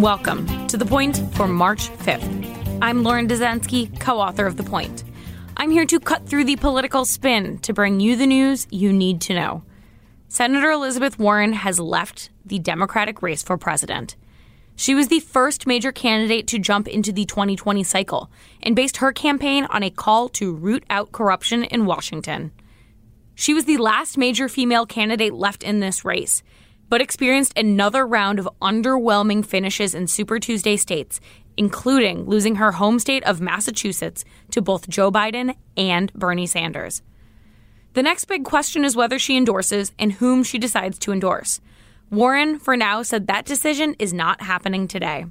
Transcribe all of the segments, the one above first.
Welcome to The Point for March 5th. I'm Lauren Dezenski, co author of The Point. I'm here to cut through the political spin to bring you the news you need to know. Senator Elizabeth Warren has left the Democratic race for president. She was the first major candidate to jump into the 2020 cycle and based her campaign on a call to root out corruption in Washington. She was the last major female candidate left in this race, but experienced another round of underwhelming finishes in Super Tuesday states, including losing her home state of Massachusetts to both Joe Biden and Bernie Sanders. The next big question is whether she endorses and whom she decides to endorse. Warren, for now, said that decision is not happening today.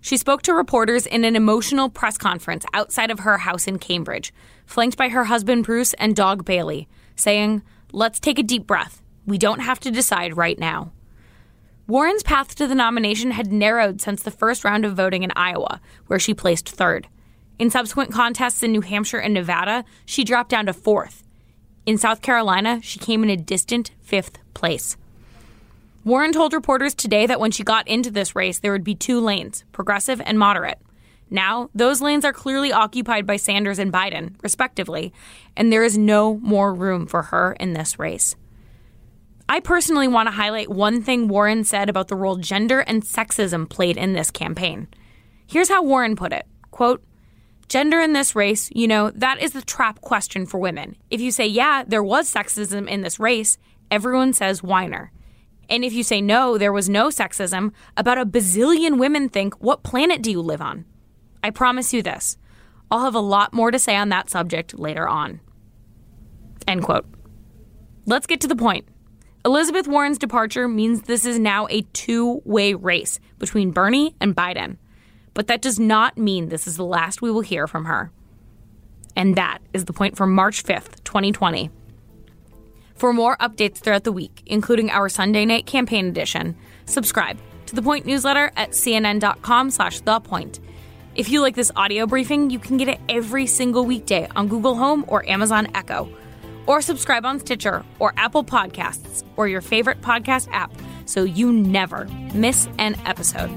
She spoke to reporters in an emotional press conference outside of her house in Cambridge, flanked by her husband Bruce and dog Bailey, saying, Let's take a deep breath. We don't have to decide right now. Warren's path to the nomination had narrowed since the first round of voting in Iowa, where she placed third. In subsequent contests in New Hampshire and Nevada, she dropped down to fourth. In South Carolina, she came in a distant fifth place. Warren told reporters today that when she got into this race, there would be two lanes progressive and moderate. Now, those lanes are clearly occupied by Sanders and Biden, respectively, and there is no more room for her in this race. I personally want to highlight one thing Warren said about the role gender and sexism played in this campaign. Here's how Warren put it quote, Gender in this race, you know, that is the trap question for women. If you say, yeah, there was sexism in this race, everyone says whiner. And if you say no, there was no sexism, about a bazillion women think, what planet do you live on? I promise you this. I'll have a lot more to say on that subject later on. End quote. Let's get to the point. Elizabeth Warren's departure means this is now a two way race between Bernie and Biden. But that does not mean this is the last we will hear from her. And that is the point for March 5th, 2020. For more updates throughout the week, including our Sunday night campaign edition, subscribe to the Point newsletter at cnn.com slash thepoint. If you like this audio briefing, you can get it every single weekday on Google Home or Amazon Echo. Or subscribe on Stitcher or Apple Podcasts or your favorite podcast app so you never miss an episode.